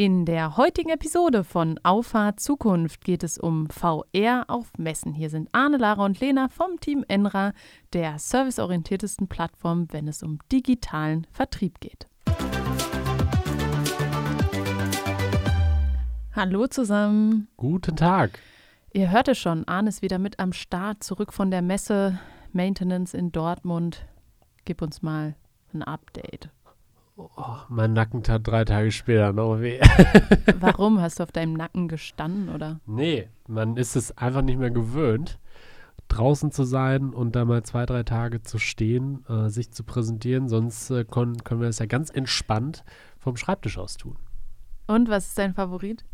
In der heutigen Episode von Auffahrt Zukunft geht es um VR auf Messen. Hier sind Arne, Lara und Lena vom Team Enra, der serviceorientiertesten Plattform, wenn es um digitalen Vertrieb geht. Hallo zusammen. Guten Tag. Ihr hört es schon, Arne ist wieder mit am Start, zurück von der Messe Maintenance in Dortmund. Gib uns mal ein Update. Oh, mein Nacken tat drei Tage später noch weh. Warum? Hast du auf deinem Nacken gestanden, oder? Nee, man ist es einfach nicht mehr gewöhnt, draußen zu sein und da mal zwei, drei Tage zu stehen, äh, sich zu präsentieren. Sonst äh, können, können wir das ja ganz entspannt vom Schreibtisch aus tun. Und was ist dein Favorit?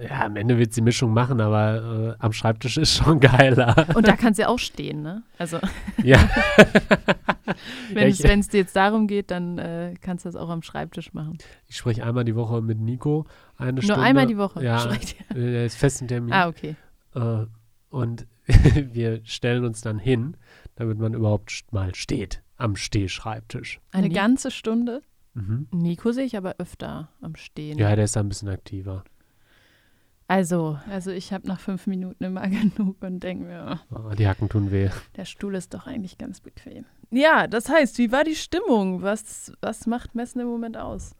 ja, am Ende wird sie Mischung machen, aber äh, am Schreibtisch ist schon geiler. Und da kann sie auch stehen, ne? Also. Ja. Wenn ja, es dir jetzt darum geht, dann äh, kannst du das auch am Schreibtisch machen. Ich spreche einmal die Woche mit Nico eine Nur Stunde. Nur einmal die Woche? Ja, er ist festen Termin. Ah, okay. Äh, und wir stellen uns dann hin, damit man überhaupt mal steht am Stehschreibtisch. Eine ganze Stunde? Mhm. Nico sehe ich aber öfter am Stehen. Ja, der ist da ein bisschen aktiver. Also, also ich habe nach fünf Minuten immer genug und denke mir, oh, die Hacken tun weh. Der Stuhl ist doch eigentlich ganz bequem. Ja, das heißt, wie war die Stimmung? Was, was macht Messen im Moment aus?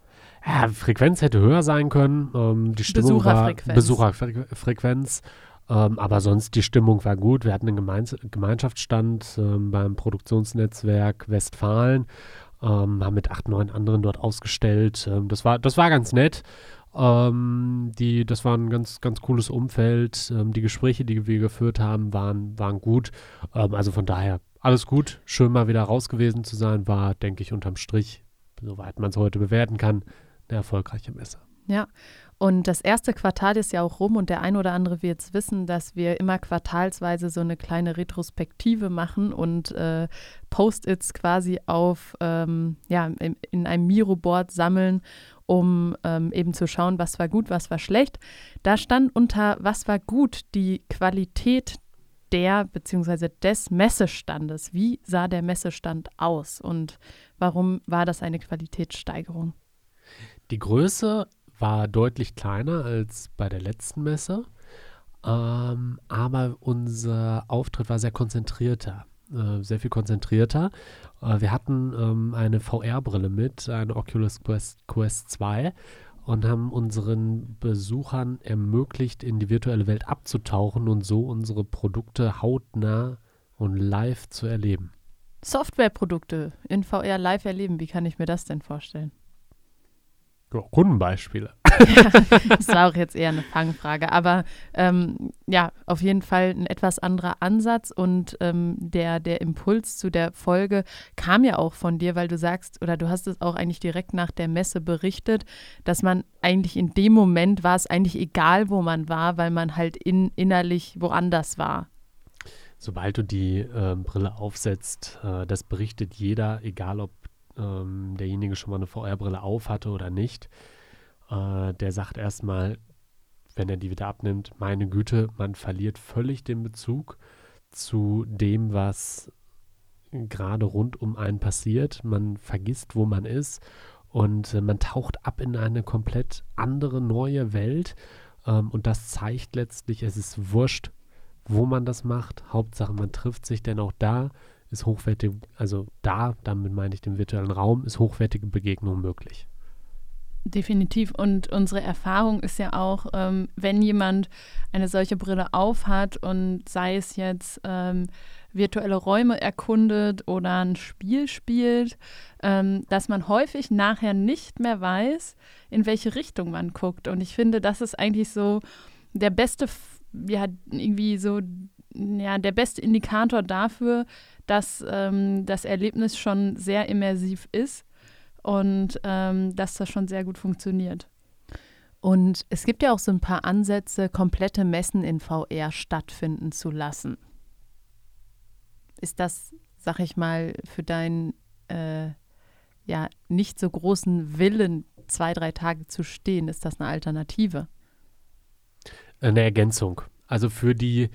Ja, Frequenz hätte höher sein können. Ähm, die Stimmung Besucherfrequenz. war Besucherfrequenz. Ähm, aber sonst die Stimmung war gut. Wir hatten einen Gemeins Gemeinschaftsstand ähm, beim Produktionsnetzwerk Westfalen, ähm, haben mit acht, neun anderen dort ausgestellt. Ähm, das, war, das war ganz nett. Ähm, die, das war ein ganz, ganz cooles Umfeld. Ähm, die Gespräche, die wir geführt haben, waren, waren gut. Ähm, also von daher alles gut. Schön mal wieder raus gewesen zu sein, war, denke ich, unterm Strich, soweit man es heute bewerten kann, eine erfolgreiche Messe. Ja, und das erste Quartal ist ja auch rum und der ein oder andere wird es wissen, dass wir immer quartalsweise so eine kleine Retrospektive machen und äh, Post-its quasi auf, ähm, ja, in, in einem Miro-Board sammeln um ähm, eben zu schauen, was war gut, was war schlecht. Da stand unter was war gut die Qualität der bzw. des Messestandes. Wie sah der Messestand aus und warum war das eine Qualitätssteigerung? Die Größe war deutlich kleiner als bei der letzten Messe, ähm, aber unser Auftritt war sehr konzentrierter. Äh, sehr viel konzentrierter. Äh, wir hatten ähm, eine VR-Brille mit, eine Oculus Quest, Quest 2 und haben unseren Besuchern ermöglicht, in die virtuelle Welt abzutauchen und so unsere Produkte hautnah und live zu erleben. Softwareprodukte in VR live erleben, wie kann ich mir das denn vorstellen? Ja, Kundenbeispiele. das war auch jetzt eher eine Fangfrage. Aber ähm, ja, auf jeden Fall ein etwas anderer Ansatz und ähm, der, der Impuls zu der Folge kam ja auch von dir, weil du sagst, oder du hast es auch eigentlich direkt nach der Messe berichtet, dass man eigentlich in dem Moment war es eigentlich egal, wo man war, weil man halt in, innerlich woanders war. Sobald du die äh, Brille aufsetzt, äh, das berichtet jeder, egal ob ähm, derjenige schon mal eine VR-Brille auf hatte oder nicht, äh, der sagt erstmal, wenn er die wieder abnimmt, meine Güte, man verliert völlig den Bezug zu dem, was gerade rund um einen passiert. Man vergisst, wo man ist und äh, man taucht ab in eine komplett andere, neue Welt. Ähm, und das zeigt letztlich, es ist wurscht, wo man das macht. Hauptsache, man trifft sich, denn auch da ist hochwertig, also da, damit meine ich den virtuellen Raum, ist hochwertige Begegnung möglich. Definitiv. Und unsere Erfahrung ist ja auch, ähm, wenn jemand eine solche Brille aufhat und sei es jetzt ähm, virtuelle Räume erkundet oder ein Spiel spielt, ähm, dass man häufig nachher nicht mehr weiß, in welche Richtung man guckt. Und ich finde, das ist eigentlich so der beste, ja, irgendwie so, ja, der beste Indikator dafür, dass ähm, das Erlebnis schon sehr immersiv ist und ähm, dass das schon sehr gut funktioniert. Und es gibt ja auch so ein paar Ansätze, komplette Messen in VR stattfinden zu lassen. Ist das, sag ich mal, für deinen äh, ja nicht so großen Willen, zwei, drei Tage zu stehen, ist das eine Alternative? Eine Ergänzung. Also für die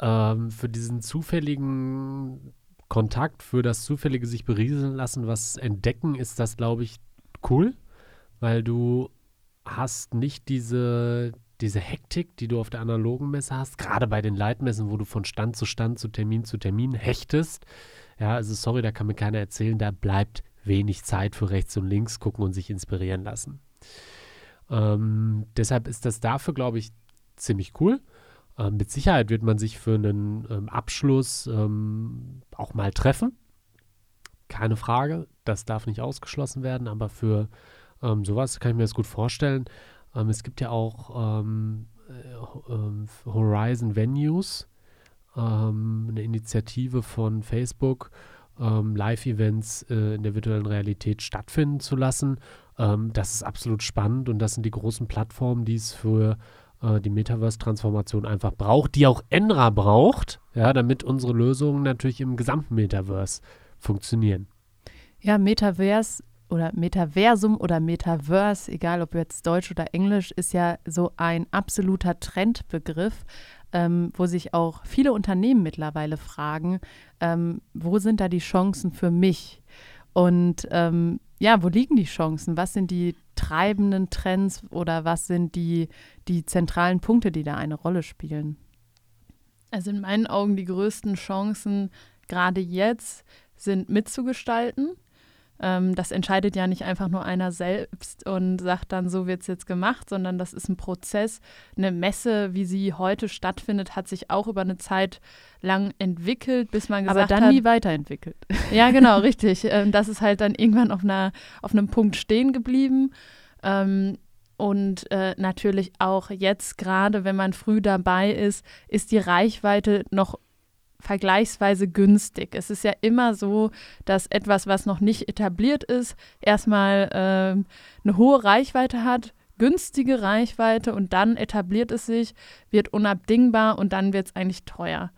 ähm, für diesen zufälligen Kontakt für das zufällige sich berieseln lassen, was entdecken, ist das, glaube ich, cool. weil du hast nicht diese, diese Hektik, die du auf der analogen Messe hast, gerade bei den Leitmessen, wo du von Stand zu Stand, zu Termin zu Termin hechtest. Ja, also sorry, da kann mir keiner erzählen, da bleibt wenig Zeit für rechts und links gucken und sich inspirieren lassen. Ähm, deshalb ist das dafür, glaube ich, ziemlich cool. Ähm, mit Sicherheit wird man sich für einen ähm, Abschluss ähm, auch mal treffen. Keine Frage, das darf nicht ausgeschlossen werden, aber für ähm, sowas kann ich mir das gut vorstellen. Ähm, es gibt ja auch äh, Horizon Venues, eine Initiative von Facebook, Live-Events äh, in der virtuellen Realität stattfinden zu lassen. das ist absolut spannend und das sind die großen Plattformen, die es für äh, die Metaverse-Transformation einfach braucht, die auch Enra braucht, ja, damit unsere Lösungen natürlich im gesamten Metaverse funktionieren. Ja, Metaverse oder Metaversum oder Metaverse, egal ob jetzt Deutsch oder Englisch, ist ja so ein absoluter Trendbegriff, ähm, wo sich auch viele Unternehmen mittlerweile fragen, ähm, wo sind da die Chancen für mich? Und ähm, ja, wo liegen die Chancen? Was sind die treibenden Trends oder was sind die, die zentralen Punkte, die da eine Rolle spielen? Also in meinen Augen die größten Chancen gerade jetzt sind mitzugestalten. Ähm, das entscheidet ja nicht einfach nur einer selbst und sagt dann, so wird es jetzt gemacht, sondern das ist ein Prozess. Eine Messe, wie sie heute stattfindet, hat sich auch über eine Zeit lang entwickelt, bis man gesagt hat. Aber dann hat, nie weiterentwickelt. Ja, genau, richtig. Ähm, das ist halt dann irgendwann auf, einer, auf einem Punkt stehen geblieben. Ähm, und äh, natürlich auch jetzt gerade, wenn man früh dabei ist, ist die Reichweite noch vergleichsweise günstig. Es ist ja immer so, dass etwas, was noch nicht etabliert ist, erstmal äh, eine hohe Reichweite hat, günstige Reichweite und dann etabliert es sich, wird unabdingbar und dann wird es eigentlich teuer.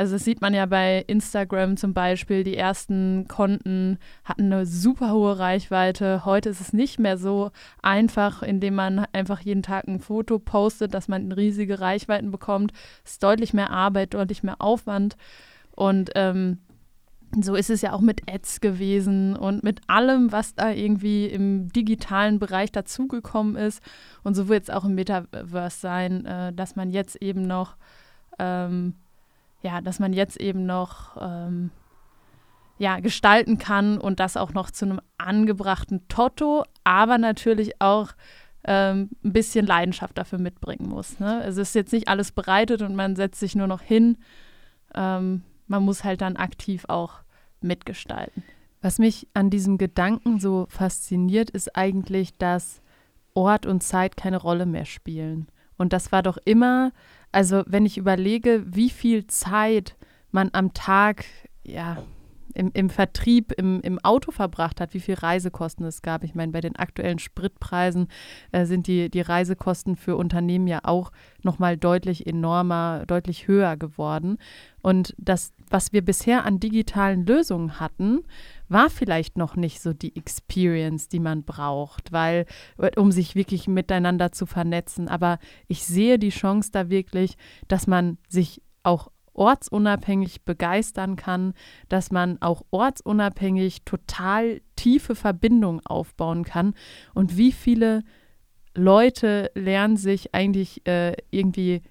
Also das sieht man ja bei Instagram zum Beispiel. Die ersten Konten hatten eine super hohe Reichweite. Heute ist es nicht mehr so einfach, indem man einfach jeden Tag ein Foto postet, dass man riesige Reichweiten bekommt. Es ist deutlich mehr Arbeit, deutlich mehr Aufwand. Und ähm, so ist es ja auch mit Ads gewesen und mit allem, was da irgendwie im digitalen Bereich dazugekommen ist. Und so wird es auch im Metaverse sein, äh, dass man jetzt eben noch ähm, ja, dass man jetzt eben noch ähm, ja, gestalten kann und das auch noch zu einem angebrachten Totto, aber natürlich auch ähm, ein bisschen Leidenschaft dafür mitbringen muss. Ne? Es ist jetzt nicht alles bereitet und man setzt sich nur noch hin. Ähm, man muss halt dann aktiv auch mitgestalten. Was mich an diesem Gedanken so fasziniert, ist eigentlich, dass Ort und Zeit keine Rolle mehr spielen. Und das war doch immer also wenn ich überlege, wie viel Zeit man am Tag ja, im, im Vertrieb, im, im Auto verbracht hat, wie viel Reisekosten es gab. Ich meine, bei den aktuellen Spritpreisen äh, sind die, die Reisekosten für Unternehmen ja auch nochmal deutlich enormer, deutlich höher geworden. Und das, was wir bisher an digitalen Lösungen hatten, war vielleicht noch nicht so die Experience, die man braucht, weil, um sich wirklich miteinander zu vernetzen. Aber ich sehe die Chance da wirklich, dass man sich auch ortsunabhängig begeistern kann, dass man auch ortsunabhängig total tiefe Verbindungen aufbauen kann und wie viele Leute lernen sich eigentlich äh, irgendwie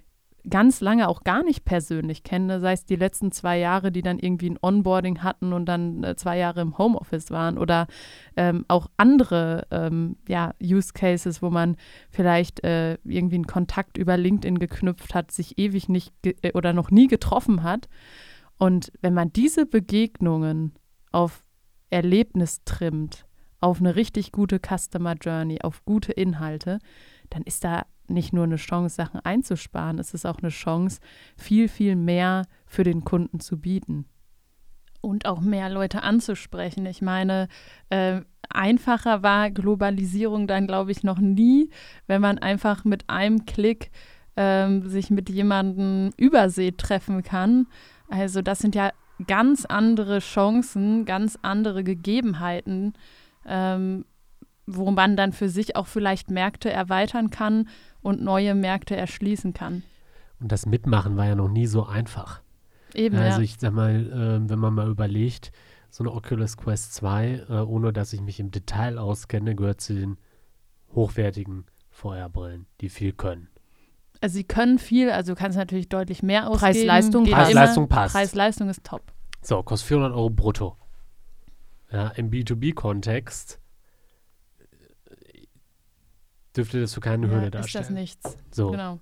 ganz lange auch gar nicht persönlich kenne, sei es die letzten zwei Jahre, die dann irgendwie ein Onboarding hatten und dann äh, zwei Jahre im Homeoffice waren oder ähm, auch andere ähm, ja, Use Cases, wo man vielleicht äh, irgendwie einen Kontakt über LinkedIn geknüpft hat, sich ewig nicht äh, oder noch nie getroffen hat. Und wenn man diese Begegnungen auf Erlebnis trimmt, auf eine richtig gute Customer Journey, auf gute Inhalte, dann ist da nicht nur eine Chance, Sachen einzusparen, es ist auch eine Chance, viel, viel mehr für den Kunden zu bieten. Und auch mehr Leute anzusprechen. Ich meine, äh, einfacher war Globalisierung dann, glaube ich, noch nie, wenn man einfach mit einem Klick äh, sich mit jemandem übersee treffen kann. Also das sind ja ganz andere Chancen, ganz andere Gegebenheiten, ähm, wo man dann für sich auch vielleicht Märkte erweitern kann und neue Märkte erschließen kann. Und das Mitmachen war ja noch nie so einfach. Eben, also ja. ich sag mal, äh, wenn man mal überlegt, so eine Oculus Quest 2, äh, ohne dass ich mich im Detail auskenne, gehört zu den hochwertigen VR-Brillen, die viel können. Also sie können viel, also du kannst natürlich deutlich mehr ausgeben. Preis-Leistung immer. Preis-Leistung passt. Preis-Leistung ist top. So, kostet 400 Euro brutto. Ja, im B2B-Kontext äh, dürfte das für keine Ja, Hürde ist darstellen. das nichts. So, Genau.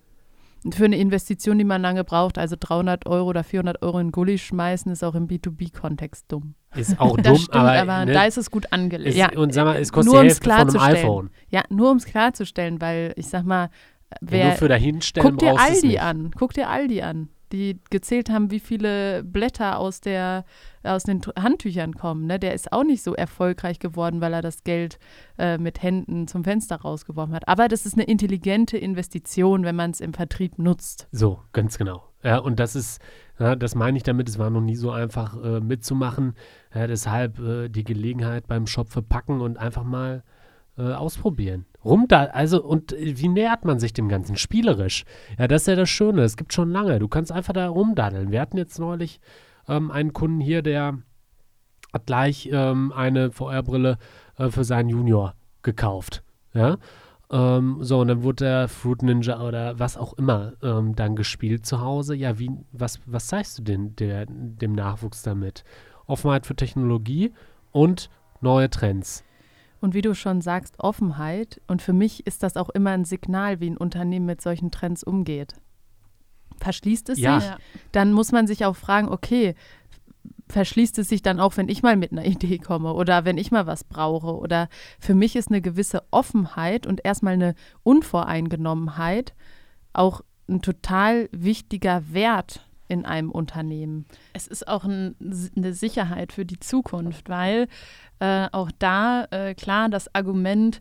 Für eine Investition, die man lange braucht, also 300 Euro oder 400 Euro in Gully schmeißen, ist auch im B2B-Kontext dumm. ist auch dumm, stimmt, aber, aber, ne, da ist es gut angelegt. ist, Ja, und sag mal, es kostet nur die Hälfte von einem iPhone. Ja, nur um es klarzustellen, weil ich sag mal, Ja, wer, nur für dahinstellen guck dir Aldi an, guck dir Aldi an, die gezählt haben, wie viele Blätter aus, der, aus den Handtüchern kommen. Ne? Der ist auch nicht so erfolgreich geworden, weil er das Geld äh, mit Händen zum Fenster rausgeworfen hat. Aber das ist eine intelligente Investition, wenn man es im Vertrieb nutzt. So, ganz genau. Ja, und das ist, ja, das meine ich damit, es war noch nie so einfach äh, mitzumachen. Ja, deshalb äh, die Gelegenheit beim Shop verpacken und einfach mal äh, ausprobieren. Rum da, also, und äh, wie nähert man sich dem Ganzen? Spielerisch. Ja, das ist ja das Schöne. Es gibt schon lange. Du kannst einfach da rumdaddeln. Wir hatten jetzt neulich ähm, einen Kunden hier, der hat gleich ähm, eine VR-Brille äh, für seinen Junior gekauft. Ja. Ähm, so, und dann wurde der Fruit Ninja oder was auch immer ähm, dann gespielt zu Hause. Ja, wie, was, was zeigst du denn der, dem Nachwuchs damit? Offenheit für Technologie und neue Trends. Und wie du schon sagst, Offenheit. Und für mich ist das auch immer ein Signal, wie ein Unternehmen mit solchen Trends umgeht. Verschließt es Ja. sich, dann muss man sich auch fragen, okay, verschließt es sich dann auch, wenn ich mal mit einer Idee komme oder wenn ich mal was brauche? Oder für mich ist eine gewisse Offenheit und erstmal eine Unvoreingenommenheit auch ein total wichtiger Wert in einem Unternehmen. Es ist auch ein, eine Sicherheit für die Zukunft, weil äh, auch da, äh, klar, das Argument,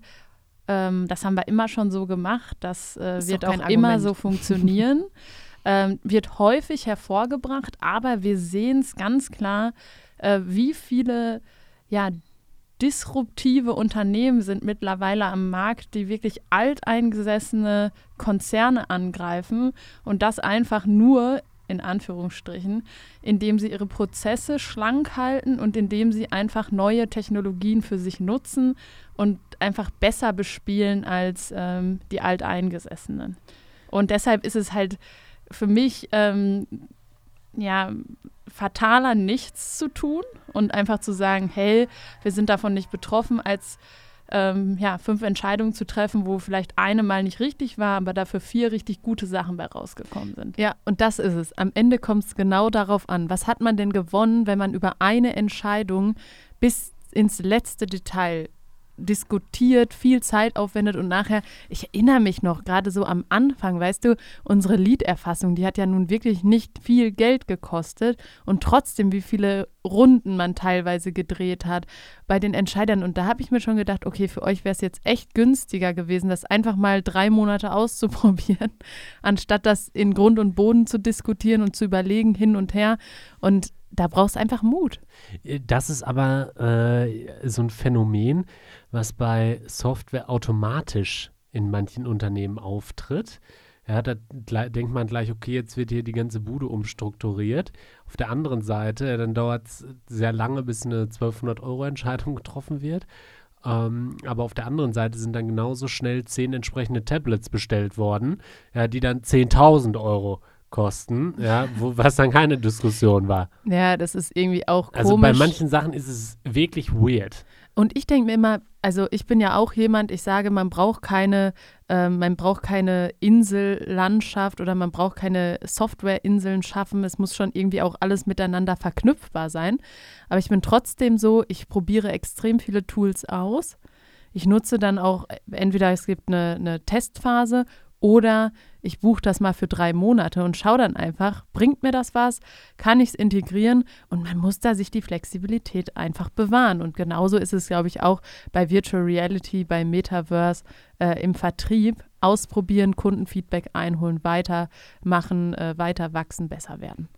ähm, das haben wir immer schon so gemacht, das äh, wird auch kein immer Argument. so funktionieren, ähm, wird häufig hervorgebracht, aber wir sehen es ganz klar, äh, wie viele ja, disruptive Unternehmen sind mittlerweile am Markt, die wirklich alteingesessene Konzerne angreifen und das einfach nur in Anführungsstrichen, indem sie ihre Prozesse schlank halten und indem sie einfach neue Technologien für sich nutzen und einfach besser bespielen als ähm, die Alteingesessenen. Und deshalb ist es halt für mich ähm, ja fataler, nichts zu tun und einfach zu sagen, hey, wir sind davon nicht betroffen, als ähm, ja, fünf Entscheidungen zu treffen, wo vielleicht eine mal nicht richtig war, aber dafür vier richtig gute Sachen bei rausgekommen sind. Ja, und das ist es. Am Ende kommt es genau darauf an, was hat man denn gewonnen, wenn man über eine Entscheidung bis ins letzte Detail diskutiert, viel Zeit aufwendet und nachher, ich erinnere mich noch, gerade so am Anfang, weißt du, unsere Liederfassung, die hat ja nun wirklich nicht viel Geld gekostet und trotzdem, wie viele Runden man teilweise gedreht hat bei den Entscheidern. Und da habe ich mir schon gedacht, okay, für euch wäre es jetzt echt günstiger gewesen, das einfach mal drei Monate auszuprobieren, anstatt das in Grund und Boden zu diskutieren und zu überlegen hin und her. Und da brauchst du einfach Mut. Das ist aber äh, so ein Phänomen, was bei Software automatisch in manchen Unternehmen auftritt. Ja, da denkt man gleich, okay, jetzt wird hier die ganze Bude umstrukturiert. Auf der anderen Seite, äh, dann dauert es sehr lange, bis eine 1200-Euro-Entscheidung getroffen wird. Ähm, aber auf der anderen Seite sind dann genauso schnell zehn entsprechende Tablets bestellt worden, ja, die dann 10.000 Euro kosten, ja, wo, was dann keine Diskussion war. Ja, das ist irgendwie auch Also komisch. bei manchen Sachen ist es wirklich weird. Und ich denke mir immer, also ich bin ja auch jemand, ich sage, man braucht keine, ähm, man braucht keine Insellandschaft oder man braucht keine Softwareinseln schaffen. Es muss schon irgendwie auch alles miteinander verknüpfbar sein. Aber ich bin trotzdem so, ich probiere extrem viele Tools aus. Ich nutze dann auch, äh, entweder es gibt eine, eine Testphase oder ich buche das mal für drei Monate und schaue dann einfach, bringt mir das was, kann ich es integrieren und man muss da sich die Flexibilität einfach bewahren. Und genauso ist es, glaube ich, auch bei Virtual Reality, bei Metaverse, äh, im Vertrieb. Ausprobieren, Kundenfeedback einholen, weitermachen, äh, weiter wachsen, besser werden.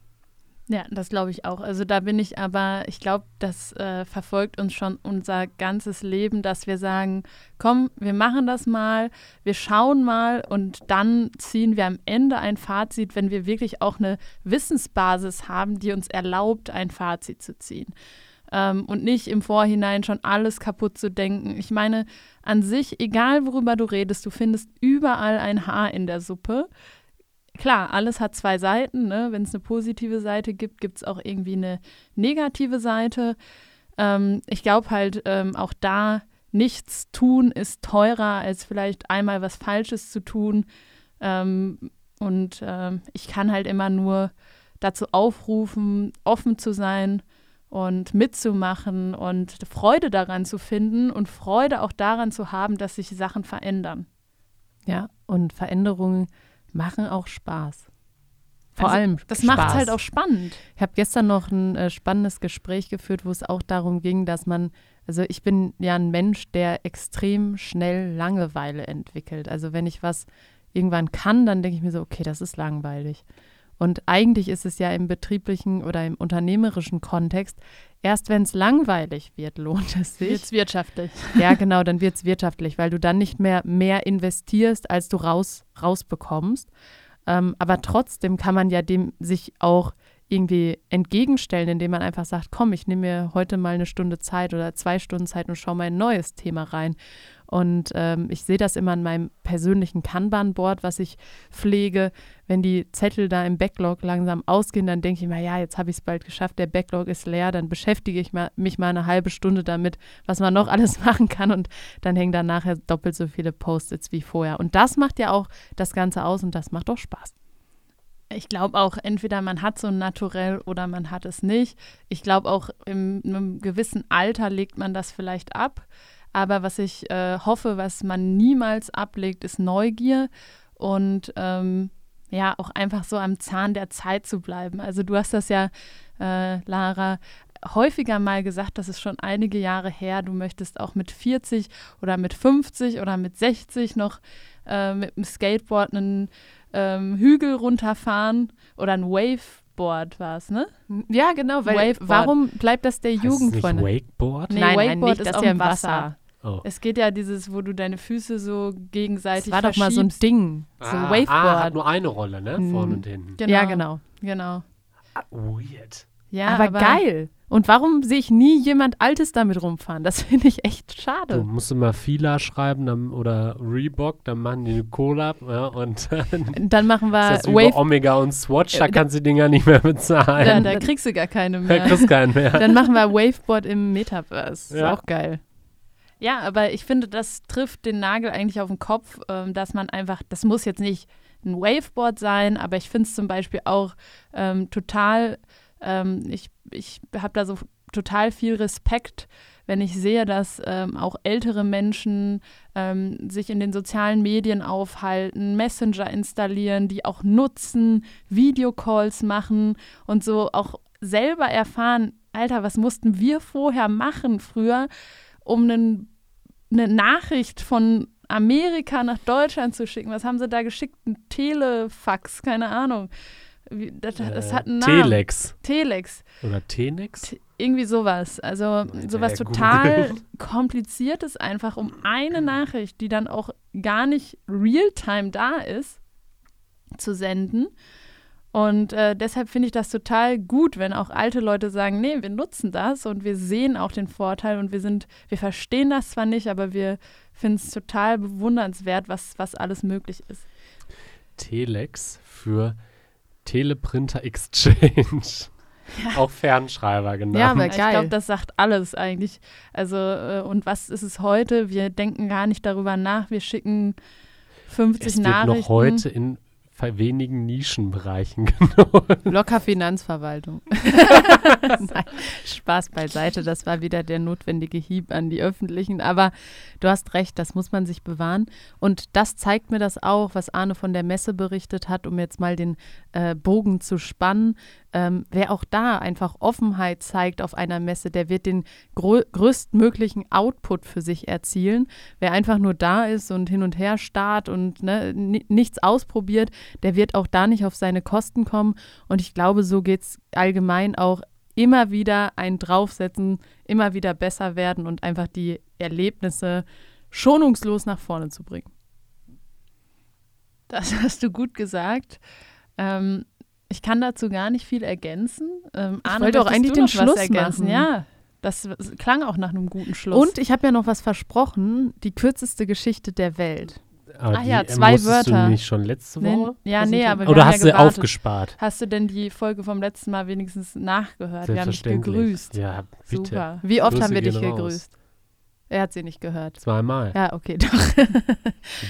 Ja, das glaube ich auch. Also da bin ich aber, ich glaube, das äh, verfolgt uns schon unser ganzes Leben, dass wir sagen, komm, wir machen das mal, wir schauen mal und dann ziehen wir am Ende ein Fazit, wenn wir wirklich auch eine Wissensbasis haben, die uns erlaubt, ein Fazit zu ziehen. ähm, und nicht im Vorhinein schon alles kaputt zu denken. Ich meine, an sich, egal worüber du redest, du findest überall ein Haar in der Suppe. Klar, alles hat zwei Seiten. Ne? Wenn es eine positive Seite gibt, gibt es auch irgendwie eine negative Seite. Ähm, ich glaube halt ähm, auch da, nichts tun ist teurer, als vielleicht einmal was Falsches zu tun. Ähm, und ähm, ich kann halt immer nur dazu aufrufen, offen zu sein und mitzumachen und Freude daran zu finden und Freude auch daran zu haben, dass sich Sachen verändern. Ja, und Veränderungen machen auch Spaß. Vor also, allem. Das macht es halt auch spannend. Ich habe gestern noch ein äh, spannendes Gespräch geführt, wo es auch darum ging, dass man, also ich bin ja ein Mensch, der extrem schnell Langeweile entwickelt. Also wenn ich was irgendwann kann, dann denke ich mir so, okay, das ist langweilig. Und eigentlich ist es ja im betrieblichen oder im unternehmerischen Kontext, erst wenn es langweilig wird, lohnt es sich. Wird es wirtschaftlich. Ja, genau, dann wird es wirtschaftlich, weil du dann nicht mehr mehr investierst, als du raus, rausbekommst. Ähm, aber trotzdem kann man ja dem sich auch irgendwie entgegenstellen, indem man einfach sagt, komm, ich nehme mir heute mal eine Stunde Zeit oder zwei Stunden Zeit und schaue mal ein neues Thema rein. Und ähm, ich sehe das immer an meinem persönlichen Kanban-Board, was ich pflege. Wenn die Zettel da im Backlog langsam ausgehen, dann denke ich mir, ja, jetzt habe ich es bald geschafft, der Backlog ist leer, dann beschäftige ich mal, mich mal eine halbe Stunde damit, was man noch alles machen kann und dann hängen da nachher doppelt so viele Post-its wie vorher. Und das macht ja auch das Ganze aus und das macht auch Spaß. Ich glaube auch, entweder man hat so ein Naturell oder man hat es nicht. Ich glaube auch, in einem gewissen Alter legt man das vielleicht ab. Aber was ich äh, hoffe, was man niemals ablegt, ist Neugier und ähm, ja, auch einfach so am Zahn der Zeit zu bleiben. Also du hast das ja, äh, Lara, häufiger mal gesagt, das ist schon einige Jahre her, du möchtest auch mit 40 oder mit 50 oder mit 60 noch äh, mit dem Skateboard einen ähm, Hügel runterfahren oder ein Waveboard war es, ne? Ja, genau, weil Waveboard. warum bleibt das der Jugend von? Wakeboard? Nee, nein, Wakeboard nein, nicht, ist das ja im Wasser. Wasser. Oh. Es geht ja dieses, wo du deine Füße so gegenseitig Das war doch mal so ein Ding, so ein ah, Waveboard. Ah, hat nur eine Rolle, ne? Mhm. Vorne und hinten. Genau. Ja, genau. Genau. Ah, weird. Ja, aber, aber geil. Und warum sehe ich nie jemand Altes damit rumfahren? Das finde ich echt schade. Du musst immer Fila schreiben dann, oder Reebok, dann machen die eine Collab ja, und dann, dann machen wir ist das Wave Omega und Swatch, da kannst du die Dinger nicht mehr bezahlen. Dann, da kriegst du gar keine mehr. Da kriegst keinen mehr. Dann machen wir Waveboard im Metaverse. Ja. Ist auch geil. Ja, aber ich finde, das trifft den Nagel eigentlich auf den Kopf, ähm, dass man einfach, das muss jetzt nicht ein Waveboard sein, aber ich finde es zum Beispiel auch ähm, total, ähm, ich, ich habe da so total viel Respekt, wenn ich sehe, dass ähm, auch ältere Menschen ähm, sich in den sozialen Medien aufhalten, Messenger installieren, die auch nutzen, Videocalls machen und so auch selber erfahren, Alter, was mussten wir vorher machen früher, um einen, eine Nachricht von Amerika nach Deutschland zu schicken. Was haben sie da geschickt? Ein Telefax, keine Ahnung. Das, das, hat einen Namen. Telex. Telex. Oder Tenex? irgendwie sowas. Also sowas total kompliziertes einfach, um eine Nachricht, die dann auch gar nicht real-time da ist, zu senden. Und äh, deshalb finde ich das total gut, wenn auch alte Leute sagen, nee, wir nutzen das und wir sehen auch den Vorteil und wir sind, wir verstehen das zwar nicht, aber wir finden es total bewundernswert, was, was alles möglich ist. Telex für Teleprinter Exchange. Ja. Auch Fernschreiber genannt. Ja, aber geil. Ich glaube, das sagt alles eigentlich. Also, äh, und was ist es heute? Wir denken gar nicht darüber nach. Wir schicken 50 es wird Nachrichten. noch heute in wenigen Nischenbereichen genutzt. Locker Finanzverwaltung. Nein, Spaß beiseite, das war wieder der notwendige Hieb an die Öffentlichen. Aber du hast recht, das muss man sich bewahren. Und das zeigt mir das auch, was Arne von der Messe berichtet hat, um jetzt mal den äh, Bogen zu spannen. Ähm, wer auch da einfach Offenheit zeigt auf einer Messe, der wird den größtmöglichen Output für sich erzielen. Wer einfach nur da ist und hin und her starrt und ne, nichts ausprobiert, der wird auch da nicht auf seine Kosten kommen. Und ich glaube, so geht es allgemein auch immer wieder ein Draufsetzen, immer wieder besser werden und einfach die Erlebnisse schonungslos nach vorne zu bringen. Das hast du gut gesagt. Ähm, ich kann dazu gar nicht viel ergänzen. Ähm, ich Arne, wollte auch eigentlich den Schluss ergänzen. Machen. Ja, Das klang auch nach einem guten Schluss. Und ich habe ja noch was versprochen, die kürzeste Geschichte der Welt. Aber die, ja, äh, zwei musstest Wörter. du nicht schon letzte Nee, Woche? ja, nee, aber wir Oder haben hast ja du gewartet. aufgespart? Hast du denn die Folge vom letzten Mal wenigstens nachgehört? Wir haben dich gegrüßt. Ja, bitte. Super. Wie oft Grüße haben wir dich raus. gegrüßt? Er hat sie nicht gehört. Zweimal. Ja, okay, doch.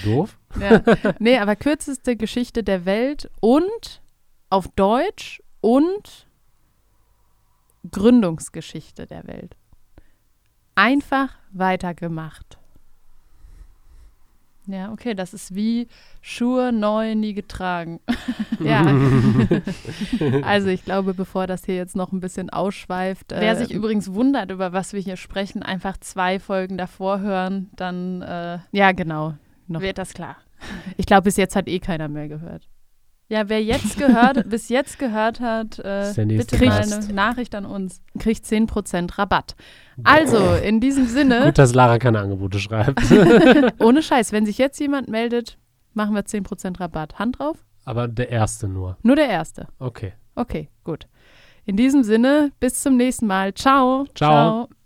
Doof? ja. Nee, aber kürzeste Geschichte der Welt und auf Deutsch und Gründungsgeschichte der Welt. Einfach weitergemacht. Ja, okay, das ist wie Schuhe neu, nie getragen. Ja. also ich glaube, bevor das hier jetzt noch ein bisschen ausschweift. Wer äh, sich übrigens wundert, über was wir hier sprechen, einfach zwei Folgen davor hören, dann äh, Ja, genau. Noch. wird das klar. Ich glaube, bis jetzt hat eh keiner mehr gehört. Ja, wer jetzt gehört, bis jetzt gehört hat, äh, bitte mal eine Nachricht an uns. Kriegt 10% Rabatt. Also, in diesem Sinne, Gut, dass Lara keine Angebote schreibt. ohne Scheiß, wenn sich jetzt jemand meldet, machen wir 10% Rabatt. Hand drauf? Aber der erste nur. Nur der Erste. Okay. Okay, gut. In diesem Sinne, bis zum nächsten Mal. Ciao. Ciao. Ciao.